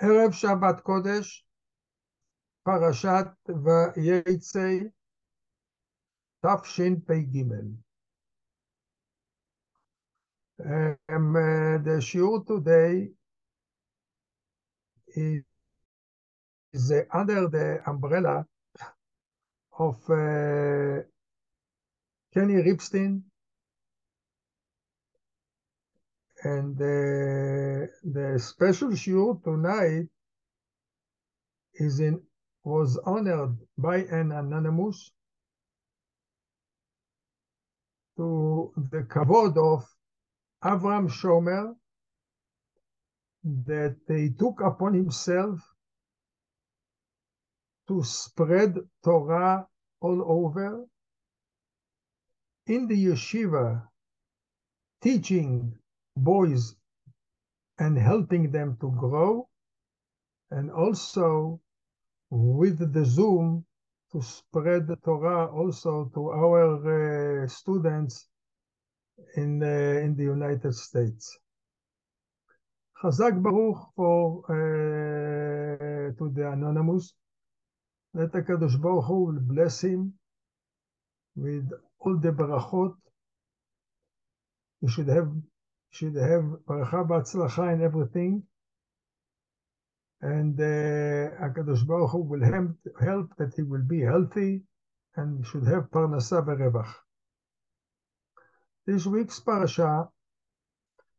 ערב שבת קודש, פרשת ויצא, תשפ"ג. Um, uh, the shiur today is, is uh, under the umbrella of uh, Kenny Ripstein and the, the special shiur tonight is in was honored by an anonymous to the kavod of Avram Shomer that he took upon himself to spread Torah all over in the yeshiva, teaching boys and helping them to grow, and also with the Zoom to spread the Torah also to our uh, students in, uh, in the United States. Chazak Baruch for uh, to the anonymous. Let HaKadosh Baruch Hu bless him with all the brachot. You should have should have bracha b'atzlacha in everything. And uh, HaKadosh Baruch Hu will help, help that he will be healthy and should have parnasa berevach. This week's parasha,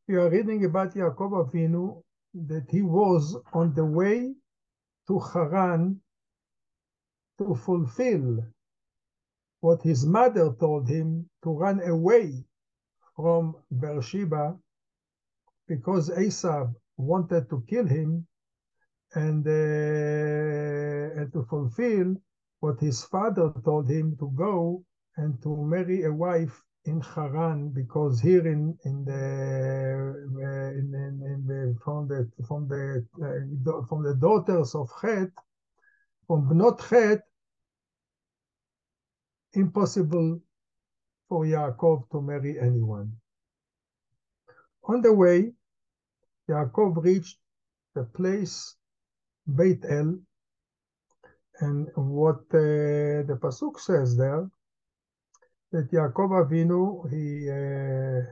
we are reading about Yaakov Avinu that he was on the way to Haran to fulfill what his mother told him to run away from Beersheba because Esav wanted to kill him and, uh, and to fulfill what his father told him to go and to marry a wife in Haran because here in in the uh, in, in, in the from the from the uh, from the daughters of Het from Bnot Chet impossible for Yaakov to marry anyone. On the way, Yaakov reached the place Beit El, and what uh, the pasuk says there that Yaakov Avinu he uh,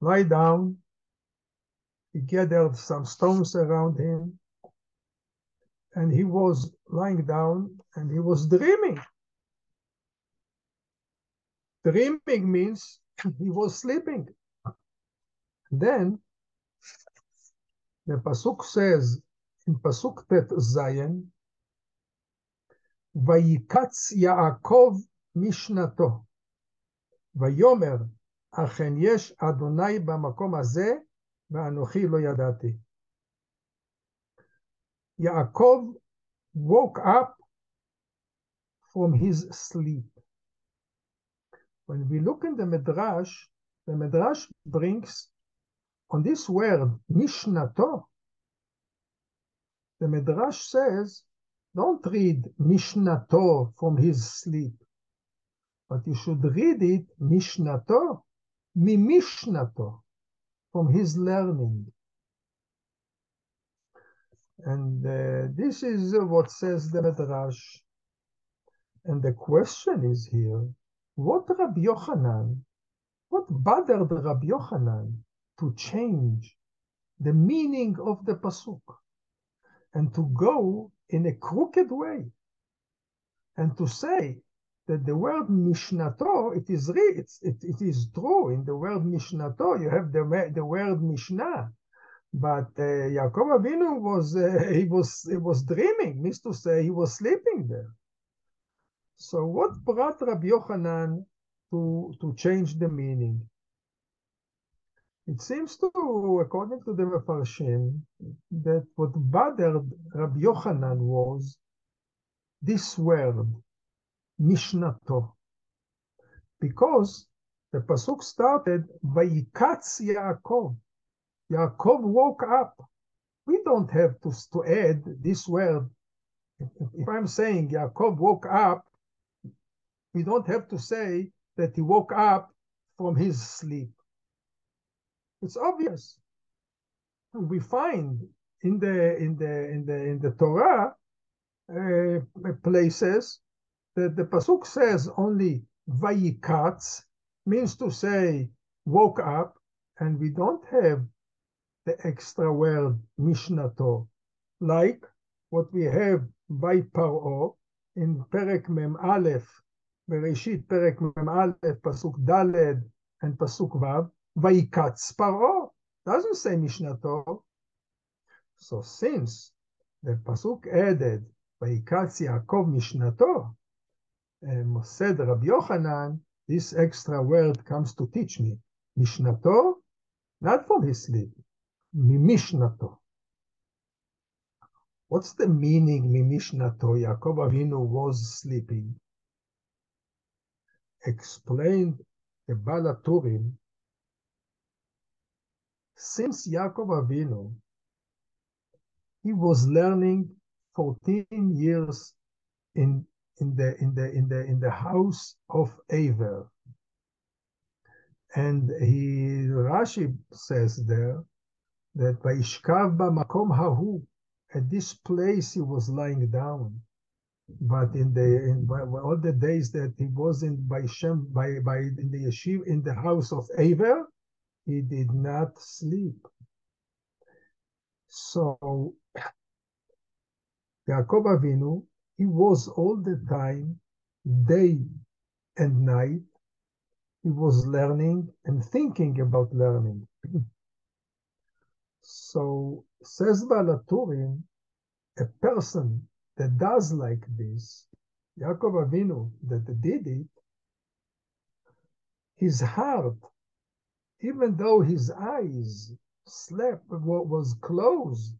lie down, he gathered some stones around him, and he was lying down and he was dreaming. Dreaming means he was sleeping. Then the Pasuk says in Pasuk Tet Zayin, Vayikatz Yaakov Mishnato, Vayomer Achen Yesh Adonai Bamakom Azeh, Vanochi Lo Yadati. Yaakov woke up from his sleep. When we look in the Midrash, the Midrash brings on this word, Mishnato, the Midrash says, don't read Mishnato from his sleep, but you should read it Mishnato, Mimishnato, from his learning. And uh, this is what says the Midrash. And the question is here, what Rabbi Yochanan, what bothered Rabbi Yochanan to change the meaning of the Pasuk and to go in a crooked way and to say that the word Mishnato, it is it's, it, it is true. In the word Mishnato, you have the, the word Mishnah. But uh, Yaakov Avinu was uh, he was he was dreaming, means to say he was sleeping there. So what brought Rabbi Yochanan to to change the meaning? It seems to, according to the Mefarshim, that what bothered Rabbi Yochanan was this word, Mishnato, because the pasuk started Vayikatz Yaakov. Yaakov woke up. We don't have to, to add this word. If, I'm saying Yaakov woke up, we don't have to say that he woke up from his sleep. It's obvious. we find in the in the in the in the Torah uh, places that the pasuk says only vayikatz means to say woke up, and we don't have the extra word mishnato, like what we have by paro in Perek Mem Aleph, Bereshit Perek Mem Aleph, pasuk Daled and pasuk Vav, vayikatz paro doesn't say mishnato. So since the pasuk added vayikatz Yaakov mishnato, um, said Rabbi Yochanan, this extra word comes to teach me. Mishnato, not from his sleep, mimishnato. What's the meaning mimishnato? Yaakov Avinu was sleeping. Explained the Baal HaTurim. Since Yaakov Avinu, he was learning 14 years in in the in the in the in the house of Aver. And he Rashi says there that by Ishkav Makom Hahu, at this place he was lying down. But in the in by, all the days that he was in by Shem by by in the yeshiv in the house of Aver, he did not sleep. So Yaakov Avinu he was all the time, day and night, he was learning and thinking about learning. so, says Baal HaTurim, a person that does like this, Yaakov Avinu, that did it, his heart, even though his eyes slept, was closed,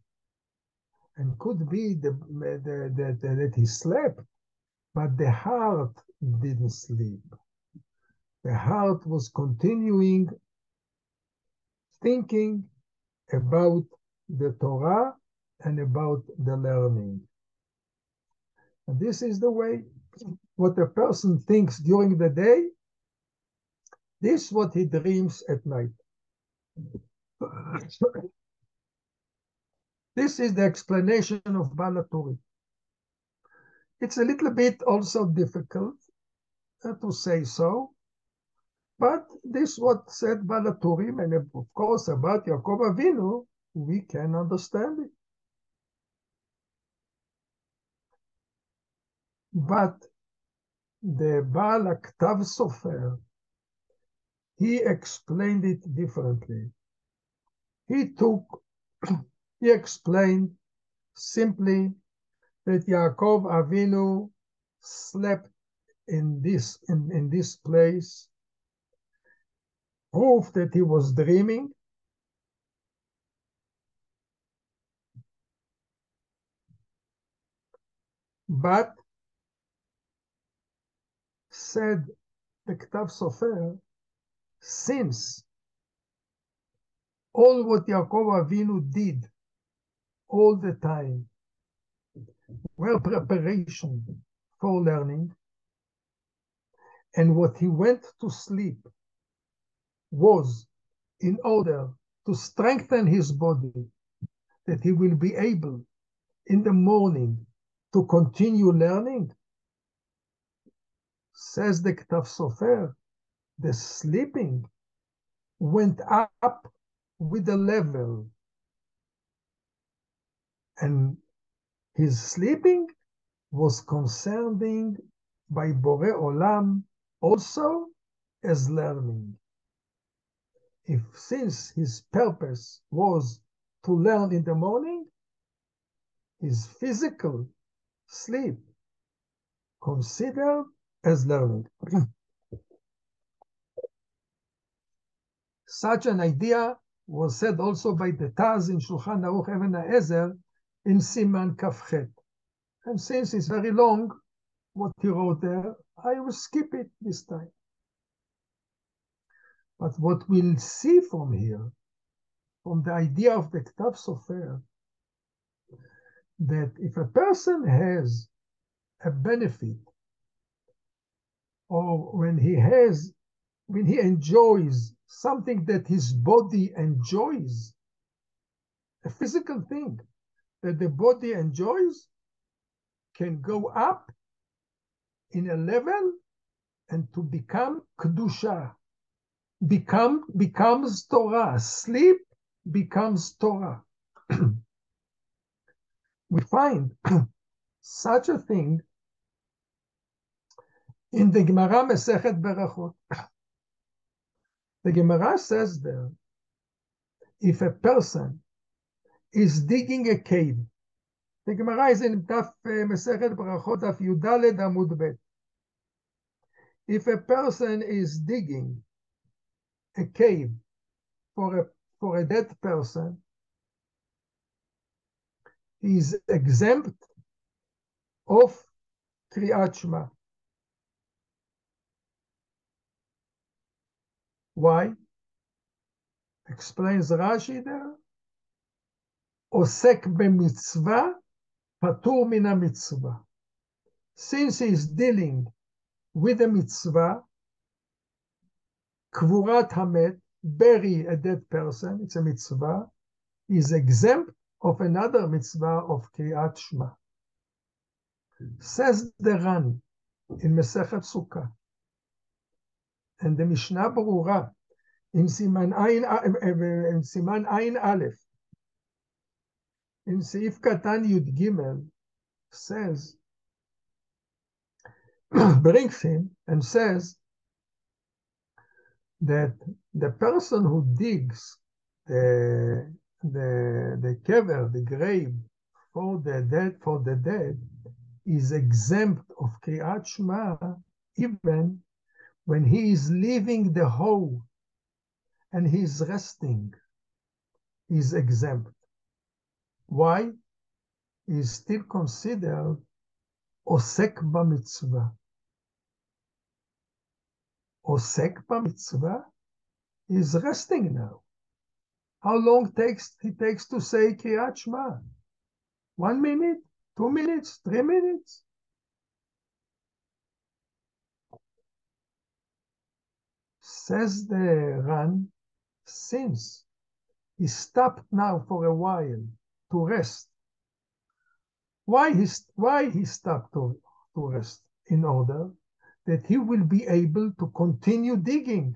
and could be the, the, that he slept, but the heart didn't sleep. The heart was continuing thinking about the Torah and about the learning. And this is the way what a person thinks during the day, this is what he dreams at night. This is the explanation of Balaturi. It's a little bit also difficult uh, to say so, but this what said Baal HaTurim, and of course about Yaakov Avinu, we can understand it. But the Baal Aktav Sofer, he explained it differently. He took he explained simply that Yaakov Avinu slept in this in, in this place, proof that he was dreaming. But said the Ktav Sofer, since all what Yaakov Avinu did all the time were preparation for learning. And what he went to sleep was in order to strengthen his body, that he will be able in the morning to continue learning. Says the Ktav Sofer, the sleeping went up with the level and his sleeping was concerning by Bore Olam also as learning. If since his purpose was to learn in the morning, his physical sleep considered as learning. Such an idea was said also by the Taz in Shulchan Aruch Even HaEzer in Siman Kafchet. And since it's very long, what he wrote there, I will skip it this time. But what we'll see from here, from the idea of the Ktav Sofer, that if a person has a benefit, or when he has, when he enjoys something that his body enjoys, a physical thing that the body enjoys can go up in a level and to become kedusha, become becomes Torah. Sleep becomes Torah. we find such a thing in the Gemara Mesechet Berachot. The Gemara says there, if a person is digging a cave, the Gemara is in Daf Mesechet Berachot Daf Yudaled Amud Bet. If a person is digging a cave for a for a dead person, he is exempt of Kriyat Shema. Why? Explains Rashi there. עוסק במצווה, פטור מן המצווה. Since he is dealing with a mitzvah, קבורת המת, bury a dead person, it's a mitzvah, is exempt of another mitzvah of Kriyat Shema. Says the Ran in Mesechet Sukkah, and the Mishnah Berurah in Siman Ein eh, eh, eh, in Siman Aleph, in Seif Katan Yud Gimel, says, brings him and says that the person who digs the the the kever the grave for the dead for the dead is exempt of kriat Shema even when he is leaving the hole and he is resting. He is exempt. Why? He is still considered osek b'mitzvah. Osek b'mitzvah is resting now. How long takes he takes to say Kriyat Shema? One minute, two minutes, three minutes. Says the Ran, since he stopped now for a while to rest. Why he, why he stopped to, to rest? In order that he will be able to continue digging.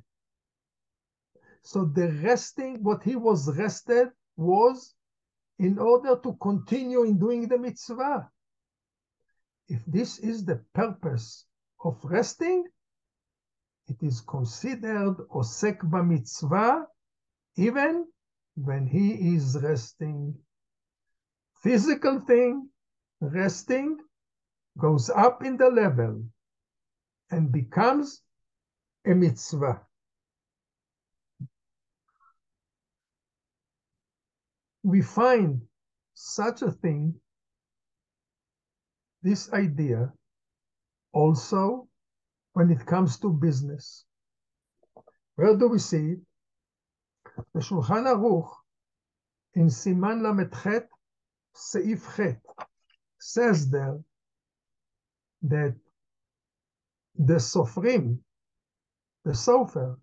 So the resting, what he was rested was in order to continue in doing the mitzvah. If this is the purpose of resting, it is considered osek mitzvah even when he is resting. Physical thing, resting, goes up in the level and becomes a mitzvah. We find such a thing, this idea, also when it comes to business. Where do we see it? The Shulchan Aruch in Siman Lamet Seif Chet says there that the Sofrim, the Sofer,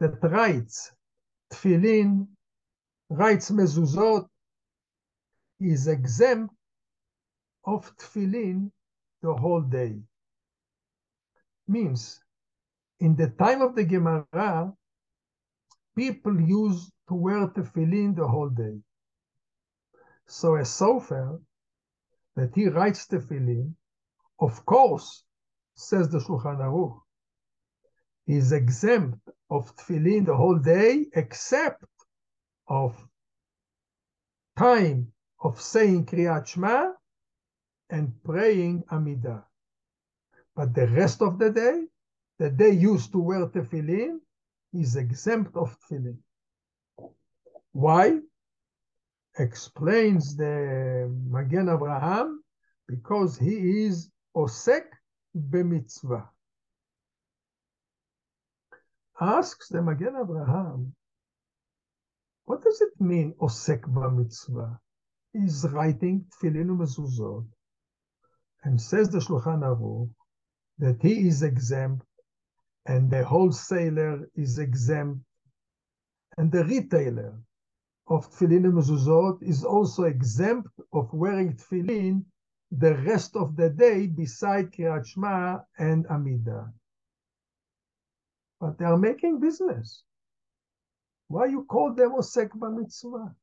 that writes Tfilin, writes Mezuzot, is exempt of Tfilin the whole day. Means, in the time of the Gemara, people used to wear tefillin the whole day. So a sofer, that he writes tefillin, of course, says the Shulchan Aruch, is exempt of tefillin the whole day, except of time of saying Kriyat Shema and praying Amidah. But the rest of the day, the day used to wear tefillin, is exempt of tefillin. Why? Explains the Magen Avraham, because he is osek b'mitzvah. Asks the Magen Avraham, what does it mean osek b'mitzvah? He's writing tefillin mezuzot, and says the Shulchan Aruch that he is exempt and the wholesaler is exempt, and the retailer of tefillin and mezuzot is also exempt of wearing tefillin the rest of the day beside Kriyat Shema and Amida. But they are making business. Why you call them Osek B'mitzvah?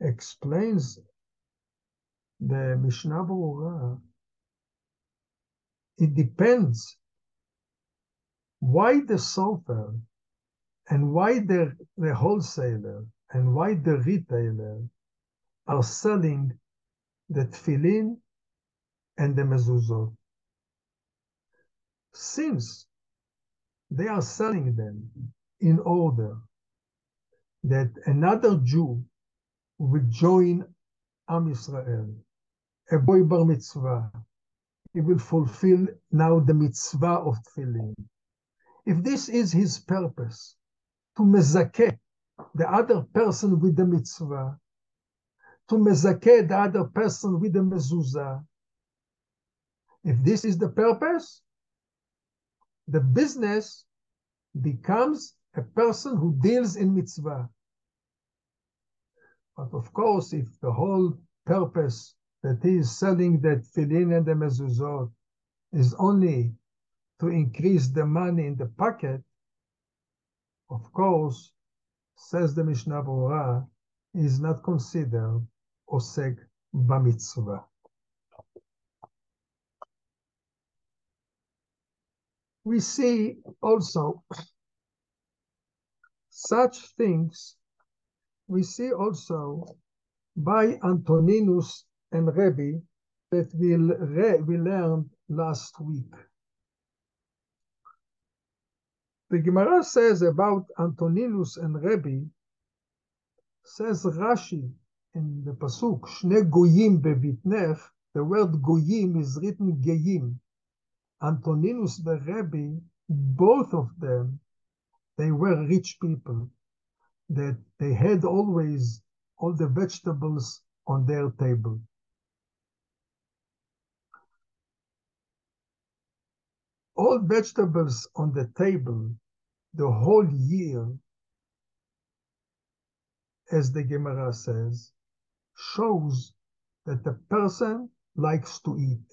Explains the Mishnah Berurah. It depends why the sofer and why the, the wholesaler and why the retailer are selling the tefillin and the mezuzot. Since they are selling them in order that another Jew will join Am Yisrael, a boy bar mitzvah, he will fulfill now the mitzvah of tefillin. If this is his purpose, to mezakeh the other person with the mitzvah, to mezakeh the other person with the mezuzah, if this is the purpose, the business becomes a person who deals in mitzvah. But of course, if the whole purpose that he is selling that tefillin and the mezuzot is only to increase the money in the pocket, of course, says the Mishnah Berurah, is not considered osek b'mitzvah. We see also such things. We see also by Antoninus and Rebbe that we, we learned last week. The Gemara says about Antoninus and Rebbe, says Rashi in the Pasuk, Shne Goyim bevitnech, the word Goyim is written Geyim. Antoninus and Rebbe, both of them, they were rich people, that they had always all the vegetables on their table. all vegetables on the table the whole year, as the Gemara says, shows that the person likes to eat.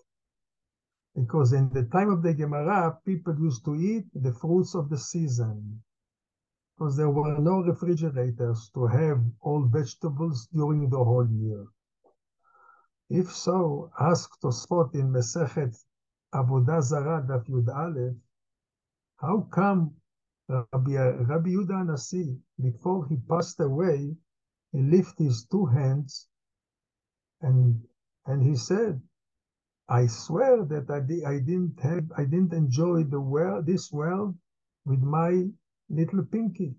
Because in the time of the Gemara, people used to eat the fruits of the season. Because there were no refrigerators to have all vegetables during the whole year. If so, ask Tosfot in Mesechet Avodah Zarah Daf Yud Aleph, how come Rabbi, Rabbi Yehuda Nasi, before he passed away, he lifted his two hands and and he said, I swear that I, di- I didn't have I didn't enjoy the world this world with my little pinky.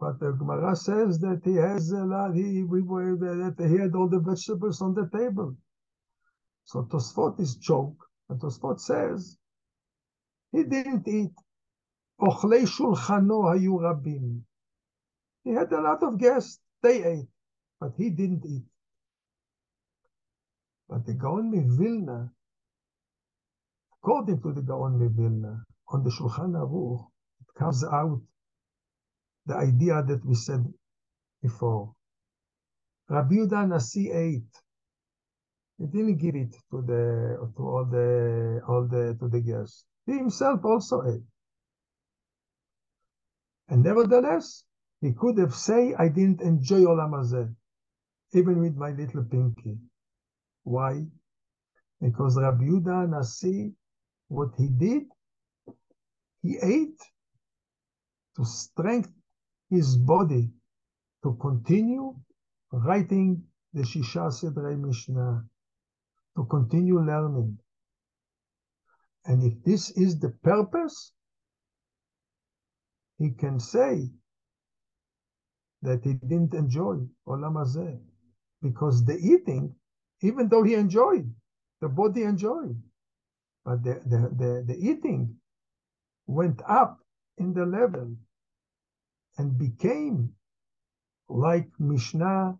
But the Gemara says that he has a lot, he we were that he had all the vegetables on the table. So Tosfot is joke, and Tosfot says he didn't eat. He had a lot of guests. They ate, but he didn't eat. But the Gaon Vilna, according to the Gaon Vilna, on the Shulchan Aruch, it comes out the idea that we said before. Rabbi Yehuda Nasi ate. He didn't give it to the to all the all the to the guests. He himself also ate. And nevertheless, he could have said, I didn't enjoy Olam Hazeh, even with my little pinky. Why? Because Rabbi Yehuda Nasi, what he did, he ate to strengthen his body to continue writing the Shisha Sedrei Mishnah, to continue learning. And if this is the purpose, he can say that he didn't enjoy Olam Hazeh. Because the eating, even though he enjoyed, the body enjoyed, but the, the, the, the eating went up in the level and became like Mishnah,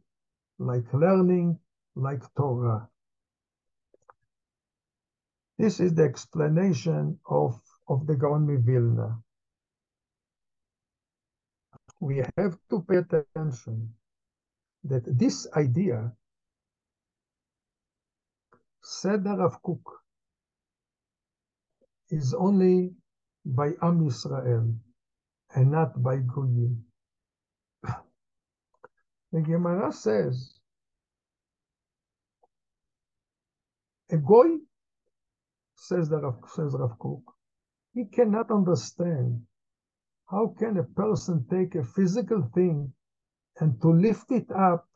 like learning, like Torah. This is the explanation of, of the Gaon Vilna. We have to pay attention that this idea, said Rav Kook, is only by Am Yisrael and not by Goyim. The Gemara says, a Goy, says the Rav, says Rav Kook, he cannot understand how can a person take a physical thing and to lift it up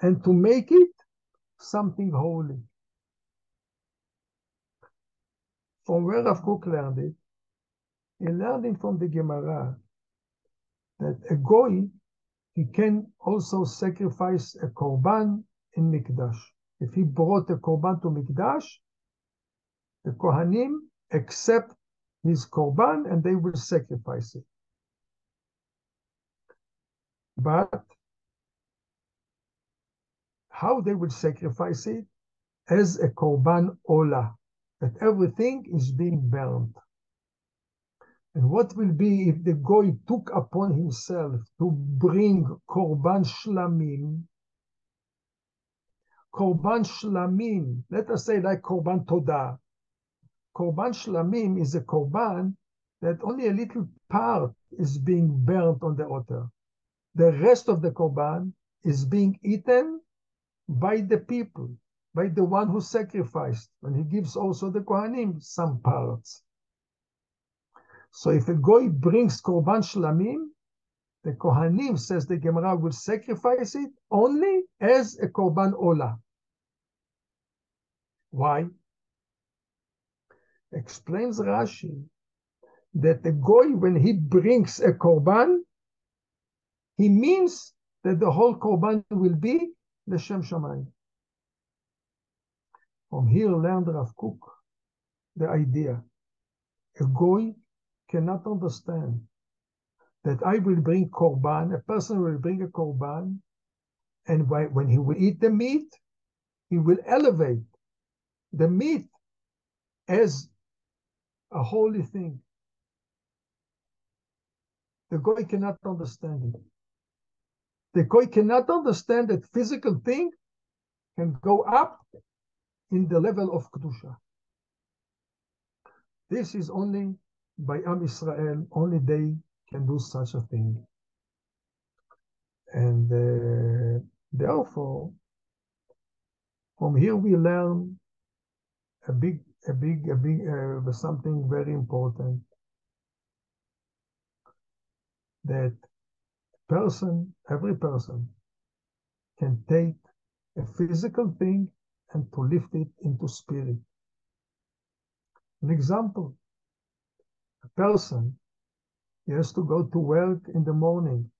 and to make it something holy. From where Rav Kook learned it, learned from the Gemara that a goy he can also sacrifice a korban in Mikdash. If he brought a korban to Mikdash, the Kohanim accept his korban and they will sacrifice it. But how they will sacrifice it? As a korban ola, that everything is being burned. And what will be if the goy took upon himself to bring korban shlamim? Korban shlamim, let us say like korban todah. Korban shlamim is a korban that only a little part is being burnt on the altar. The rest of the korban is being eaten by the people, by the one who sacrificed, and he gives also the Kohanim some parts. So if a goy brings korban shlamim, the Kohanim, says the Gemara, will sacrifice it only as a korban ola. Why? Explains Rashi that the goy, when he brings a korban, he means that the whole korban will be L'Shem Shamayim. From here learned Rav Kook the idea. A goy cannot understand that I will bring korban, a person will bring a korban, and when he will eat the meat, he will elevate the meat as a holy thing. The goy cannot understand it. The goy cannot understand that physical thing can go up in the level of kedusha. This is only by Am Israel. Only they can do such a thing, and uh, therefore, from here we learn a big, a big, a big, uh, something very important that person, every person, can take a physical thing and to lift it into spirit. An example, person, he has to go to work in the morning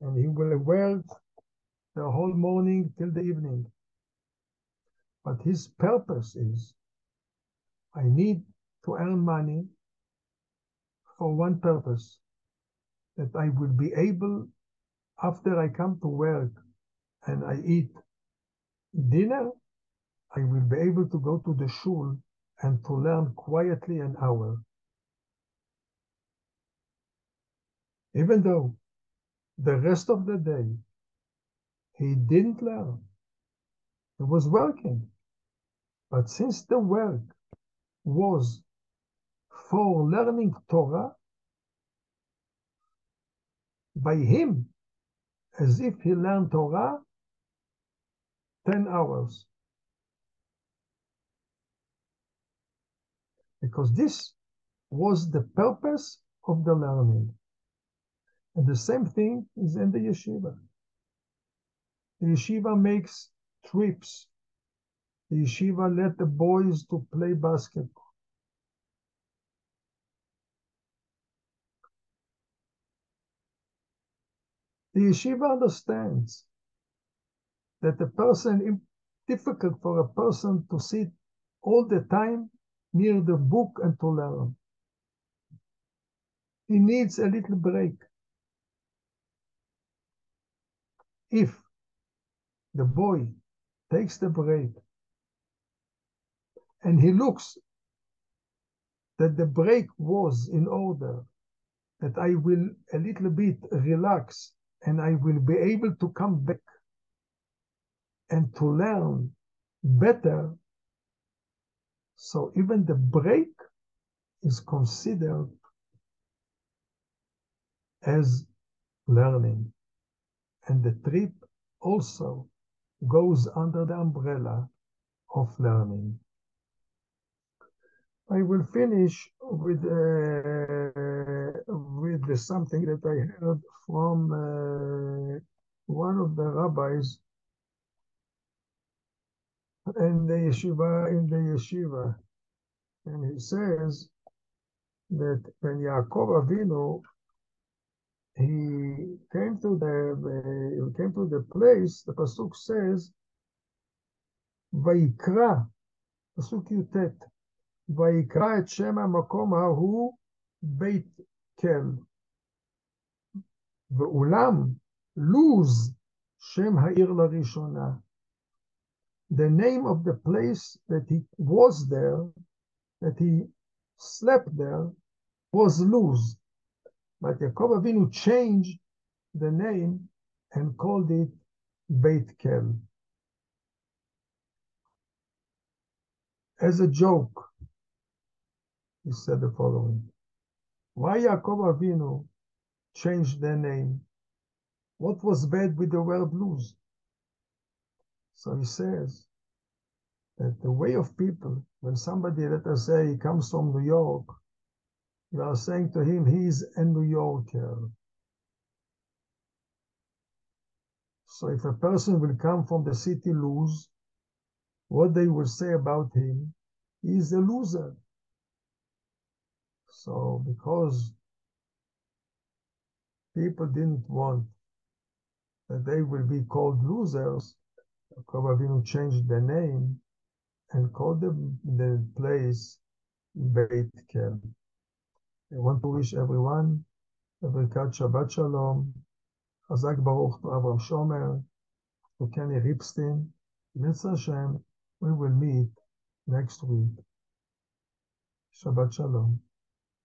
and he will work the whole morning till the evening. But his purpose is, I need to earn money for one purpose, that I will be able, after I come to work and I eat dinner, I will be able to go to the shul and to learn quietly an hour. Even though the rest of the day he didn't learn, he was working. But since the work was for learning Torah, by him as if he learned Torah 10 hours. Because this was the purpose of the learning. And the same thing is in the yeshiva. The yeshiva makes trips. The yeshiva let the boys to play basketball. The yeshiva understands that the person, difficult for a person to sit all the time near the book and to learn. He needs a little break. If the boy takes the break and he looks that the break was in order, that I will a little bit relax and I will be able to come back and to learn better. So even the break is considered as learning. And the trip also goes under the umbrella of learning. I will finish with uh, with something that I heard from uh, one of the rabbis in the yeshiva in the yeshiva, and he says that when Yaakov Avinu he came to the came to the place. The pasuk says, "Vayikra," pasuk yutet, "Vayikra et shema makom ha'hu beit kel." Ve'ulam Luz shem ha'ir la'rishona. The name of the place that he was there, that he slept there, was Luz. But Yaakov Avinu changed the name and called it Beit Kel. As a joke, he said the following. Why Yaakov Avinu changed their name? What was bad with the word Luz? So he says that the way of people, when somebody, let us say, comes from New York, you are saying to him, he's a New Yorker. So if a person will come from the city Luz, what they will say about him, he is a loser. So because people didn't want that they will be called losers, Yaakov changed the name and called the, the place Beit Kel. I want to wish everyone a ברכת Shabbat Shalom, חזק ברוך to Avram Shomer, to Kenny Ripstein. Mitzvah Hashem, we will meet next week. Shabbat Shalom.